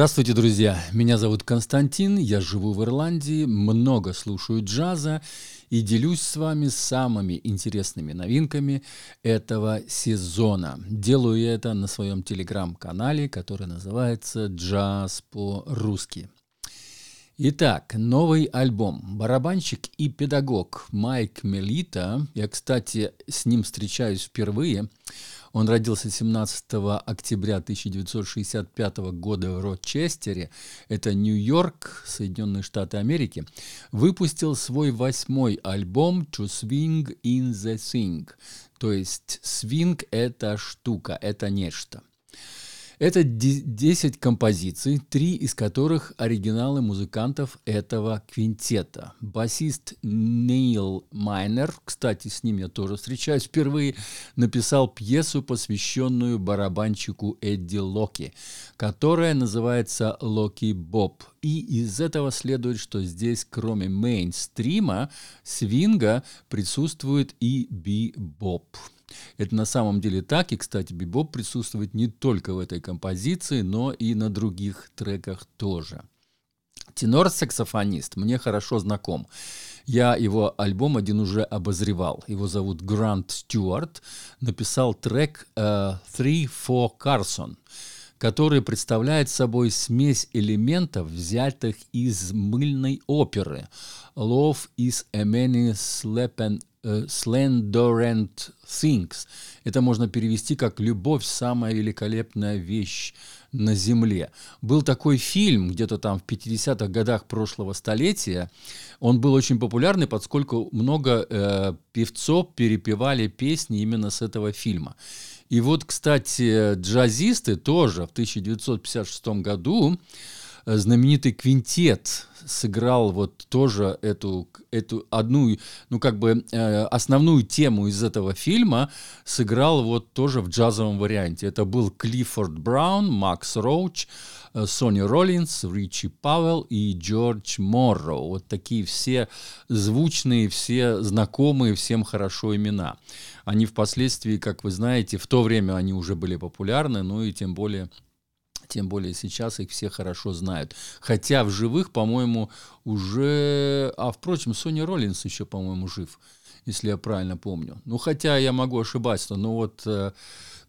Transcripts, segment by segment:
Здравствуйте, друзья! Меня зовут Константин, я живу в Ирландии, много слушаю джаза и делюсь с вами самыми интересными новинками этого сезона. Делаю я это на своем телеграм-канале, который называется «Джаз по-русски». Итак, новый альбом. Барабанщик и педагог Майк Мелита, я, кстати, с ним встречаюсь впервые, он родился 17 октября 1965 года в Рочестере, это Нью-Йорк, Соединенные Штаты Америки, выпустил свой восьмой альбом «To Swing in the Thing», то есть свинг – это штука, это нечто. Это 10 композиций, три из которых оригиналы музыкантов этого квинтета. Басист Нейл Майнер, кстати, с ним я тоже встречаюсь впервые, написал пьесу, посвященную барабанщику Эдди Локи, которая называется «Локи Боб». И из этого следует, что здесь, кроме мейнстрима, свинга, присутствует и би-боб. Это на самом деле так, и, кстати, бибоп присутствует не только в этой композиции, но и на других треках тоже. Тенор-саксофонист мне хорошо знаком. Я его альбом один уже обозревал. Его зовут Грант Стюарт. Написал трек uh, Three for Carson который представляет собой смесь элементов, взятых из мыльной оперы «Love is a many slepen Э, Slendorant Things. Это можно перевести как «любовь – самая великолепная вещь на Земле». Был такой фильм где-то там в 50-х годах прошлого столетия. Он был очень популярный, поскольку много э, певцов перепевали песни именно с этого фильма. И вот, кстати, джазисты тоже в 1956 году знаменитый квинтет сыграл вот тоже эту, эту одну, ну как бы э, основную тему из этого фильма сыграл вот тоже в джазовом варианте. Это был Клиффорд Браун, Макс Роуч, э, Сони Роллинс, Ричи Пауэлл и Джордж Морро. Вот такие все звучные, все знакомые, всем хорошо имена. Они впоследствии, как вы знаете, в то время они уже были популярны, ну и тем более тем более сейчас их все хорошо знают. Хотя в живых, по-моему, уже... А, впрочем, Соня Роллинс еще, по-моему, жив, если я правильно помню. Ну, хотя я могу ошибаться, но вот э,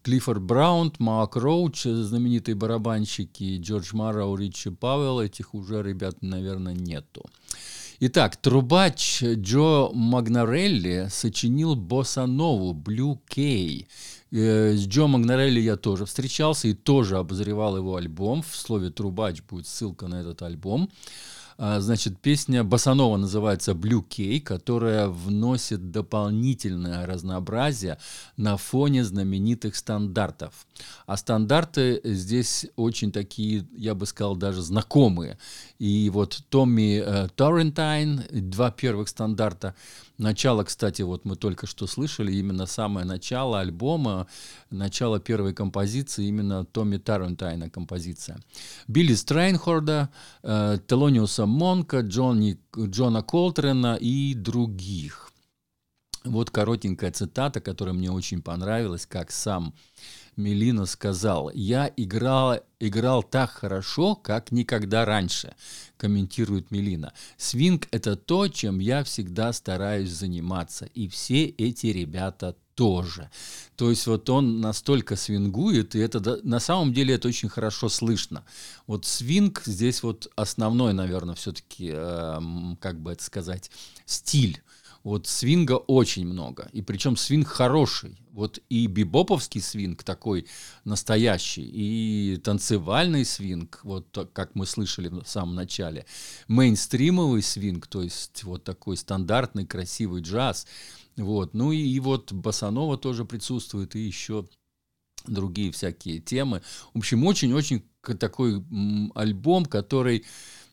Клиффорд Браун, Марк Роуч, знаменитые барабанщики, Джордж Марроу, Ричи Пауэлл, этих уже ребят, наверное, нету. Итак, трубач Джо Магнарелли сочинил босса-нову «Blue Key», Э, с Джо Магнарелли я тоже встречался и тоже обозревал его альбом. В слове «трубач» будет ссылка на этот альбом. А, значит, песня Басанова называется «Blue Key», которая вносит дополнительное разнообразие на фоне знаменитых стандартов. А стандарты здесь очень такие, я бы сказал, даже знакомые. И вот Томми э, Торрентайн, два первых стандарта, Начало, кстати, вот мы только что слышали, именно самое начало альбома, начало первой композиции, именно Томми Тарантайна композиция. Билли Стрейнхорда, э, Телониуса Монка, Джонни, Джона Колтрена и других. Вот коротенькая цитата, которая мне очень понравилась, как сам Мелина сказал, «Я играл, играл так хорошо, как никогда раньше», комментирует Мелина. «Свинг – это то, чем я всегда стараюсь заниматься, и все эти ребята тоже. То есть вот он настолько свингует, и это на самом деле это очень хорошо слышно. Вот свинг здесь вот основной, наверное, все-таки, э, как бы это сказать, стиль. Вот свинга очень много, и причем свинг хороший. Вот и бибоповский свинг такой настоящий, и танцевальный свинг, вот как мы слышали в самом начале, мейнстримовый свинг, то есть вот такой стандартный красивый джаз. Вот. Ну и, и вот Басанова тоже присутствует, и еще другие всякие темы. В общем, очень-очень такой альбом, который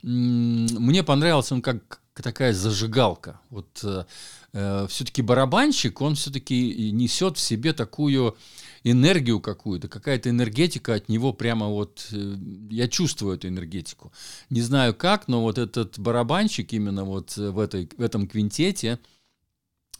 мне понравился, он как такая зажигалка. Вот э, э все-таки барабанщик, он все-таки несет в себе такую энергию какую-то, какая-то энергетика от него прямо вот, э, я чувствую эту энергетику. Не знаю как, но вот этот барабанщик именно вот в, этой, в этом квинтете,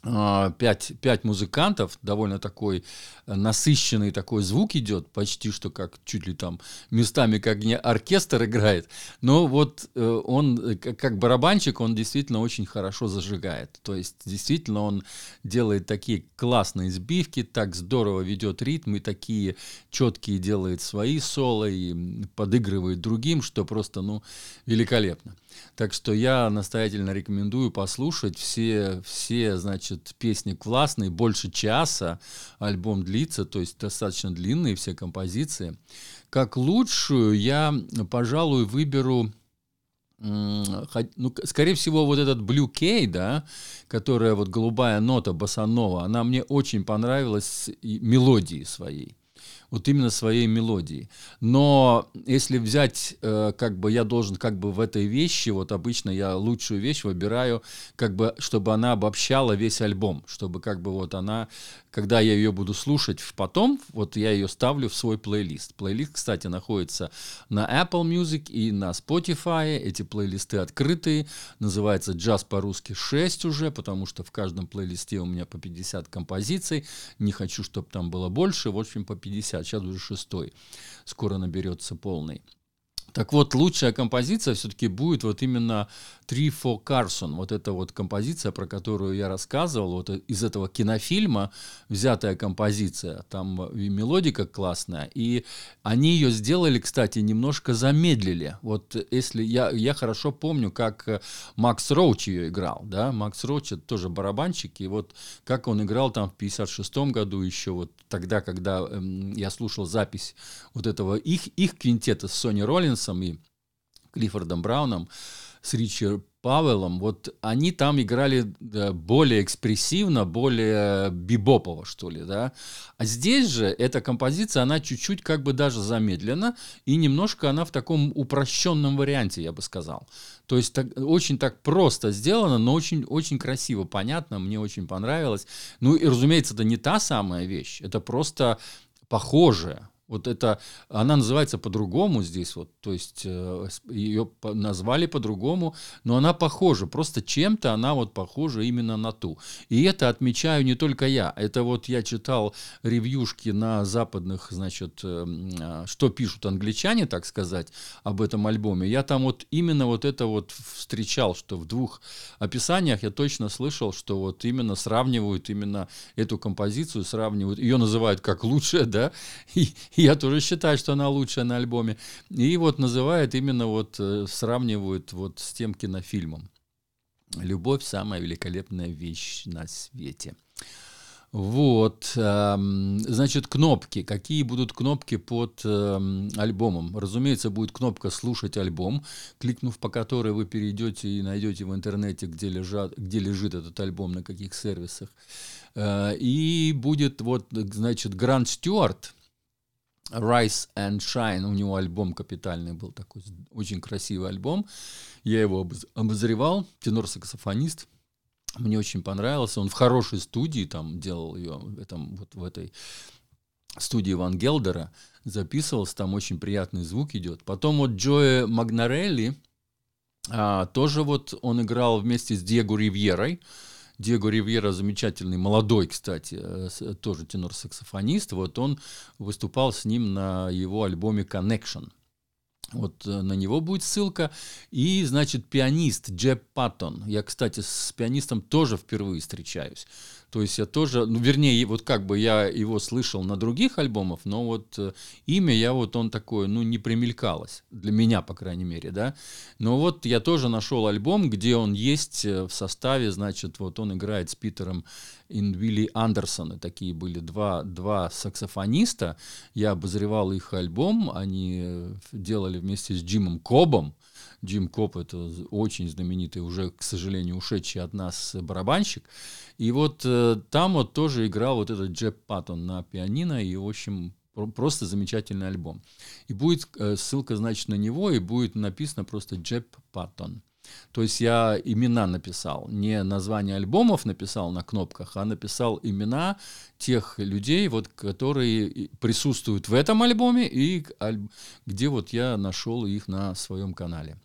пять, пять музыкантов, довольно такой э, насыщенный такой звук идет, почти что как чуть ли там местами как не оркестр играет, но вот э, он э, как барабанщик, он действительно очень хорошо зажигает, то есть действительно он делает такие классные сбивки, так здорово ведет ритм и такие четкие делает свои соло и подыгрывает другим, что просто, ну, великолепно. Так что я настоятельно рекомендую послушать все, все, значит, песни классные, больше часа альбом длится, то есть достаточно длинные все композиции. Как лучшую я, пожалуй, выберу ну, скорее всего, вот этот Blue Key, да, которая вот голубая нота басанова, она мне очень понравилась мелодией своей вот именно своей мелодией. Но если взять, э, как бы я должен как бы в этой вещи, вот обычно я лучшую вещь выбираю, как бы, чтобы она обобщала весь альбом, чтобы как бы вот она когда я ее буду слушать потом, вот я ее ставлю в свой плейлист. Плейлист, кстати, находится на Apple Music и на Spotify. Эти плейлисты открытые. Называется «Джаз по-русски 6» уже, потому что в каждом плейлисте у меня по 50 композиций. Не хочу, чтобы там было больше. В общем, по 50. Сейчас уже шестой. Скоро наберется полный. Так вот, лучшая композиция все-таки будет вот именно Three for Carson. Вот эта вот композиция, про которую я рассказывал, вот из этого кинофильма взятая композиция. Там и мелодика классная. И они ее сделали, кстати, немножко замедлили. Вот если я, я хорошо помню, как Макс Роуч ее играл. Да? Макс Роуч это тоже барабанщик. И вот как он играл там в 56 году еще, вот тогда, когда эм, я слушал запись вот этого их, их квинтета с Сони Роллинсом и Клиффордом Брауном, с Ричи Павелом, вот они там играли более экспрессивно, более бибопово, что ли, да. А здесь же эта композиция, она чуть-чуть как бы даже замедлена, и немножко она в таком упрощенном варианте, я бы сказал. То есть так, очень так просто сделано, но очень, очень красиво, понятно, мне очень понравилось. Ну и, разумеется, это не та самая вещь, это просто похожая. Вот это, она называется по-другому здесь, вот, то есть э, ее назвали по-другому, но она похожа, просто чем-то она вот похожа именно на ту. И это отмечаю не только я, это вот я читал ревьюшки на западных, значит, э, а, что пишут англичане, так сказать, об этом альбоме. Я там вот именно вот это вот встречал, что в двух описаниях я точно слышал, что вот именно сравнивают именно эту композицию, сравнивают, ее называют как лучшее, да, и, я тоже считаю, что она лучшая на альбоме. И вот называют именно вот, э, сравнивают вот с тем кинофильмом. Любовь – самая великолепная вещь на свете. Вот, значит, кнопки. Какие будут кнопки под эм, альбомом? Разумеется, будет кнопка «Слушать альбом», кликнув по которой вы перейдете и найдете в интернете, где, лежат, где лежит этот альбом, на каких сервисах. Э, и будет вот, значит, Грант Стюарт – Rise and Shine, у него альбом капитальный был такой, очень красивый альбом. Я его обозревал, тенор-саксофонист. Мне очень понравился. Он в хорошей студии там делал ее, в, этом, вот в этой студии Ван Гелдера записывался, там очень приятный звук идет. Потом вот Джоэ Магнарелли, а, тоже вот он играл вместе с Диего Ривьерой, Диего Ривьера замечательный, молодой, кстати, э, тоже тенор-саксофонист. Вот он выступал с ним на его альбоме Connection. Вот э, на него будет ссылка. И, значит, пианист Джеб Паттон. Я, кстати, с пианистом тоже впервые встречаюсь. То есть я тоже, ну, вернее, вот как бы я его слышал на других альбомах, но вот э, имя я вот он такое, ну, не примелькалось. Для меня, по крайней мере, да. Но вот я тоже нашел альбом, где он есть э, в составе, значит, вот он играет с Питером Инвилли Андерсона. Такие были два, два саксофониста. Я обозревал их альбом, они э, делали вместе с Джимом Кобом. Джим Коп это очень знаменитый, уже, к сожалению, ушедший от нас барабанщик. И вот э, там вот тоже играл вот этот Джеб Паттон на пианино, и, в общем, просто замечательный альбом. И будет э, ссылка, значит, на него, и будет написано просто Джеб Паттон. То есть я имена написал, не название альбомов написал на кнопках, а написал имена тех людей, вот, которые присутствуют в этом альбоме и где вот я нашел их на своем канале.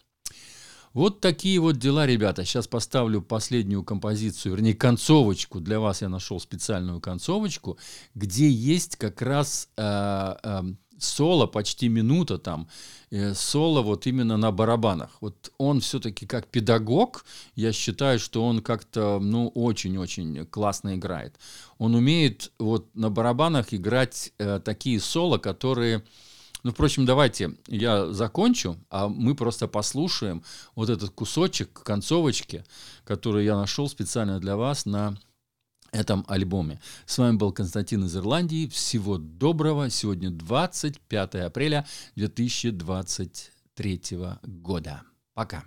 Вот такие вот дела, ребята. Сейчас поставлю последнюю композицию, вернее, концовочку. Для вас я нашел специальную концовочку, где есть как раз э, э, соло, почти минута там, э, соло вот именно на барабанах. Вот он все-таки как педагог, я считаю, что он как-то, ну, очень-очень классно играет. Он умеет вот на барабанах играть э, такие соло, которые ну, впрочем, давайте я закончу, а мы просто послушаем вот этот кусочек концовочки, который я нашел специально для вас на этом альбоме. С вами был Константин из Ирландии. Всего доброго. Сегодня 25 апреля 2023 года. Пока.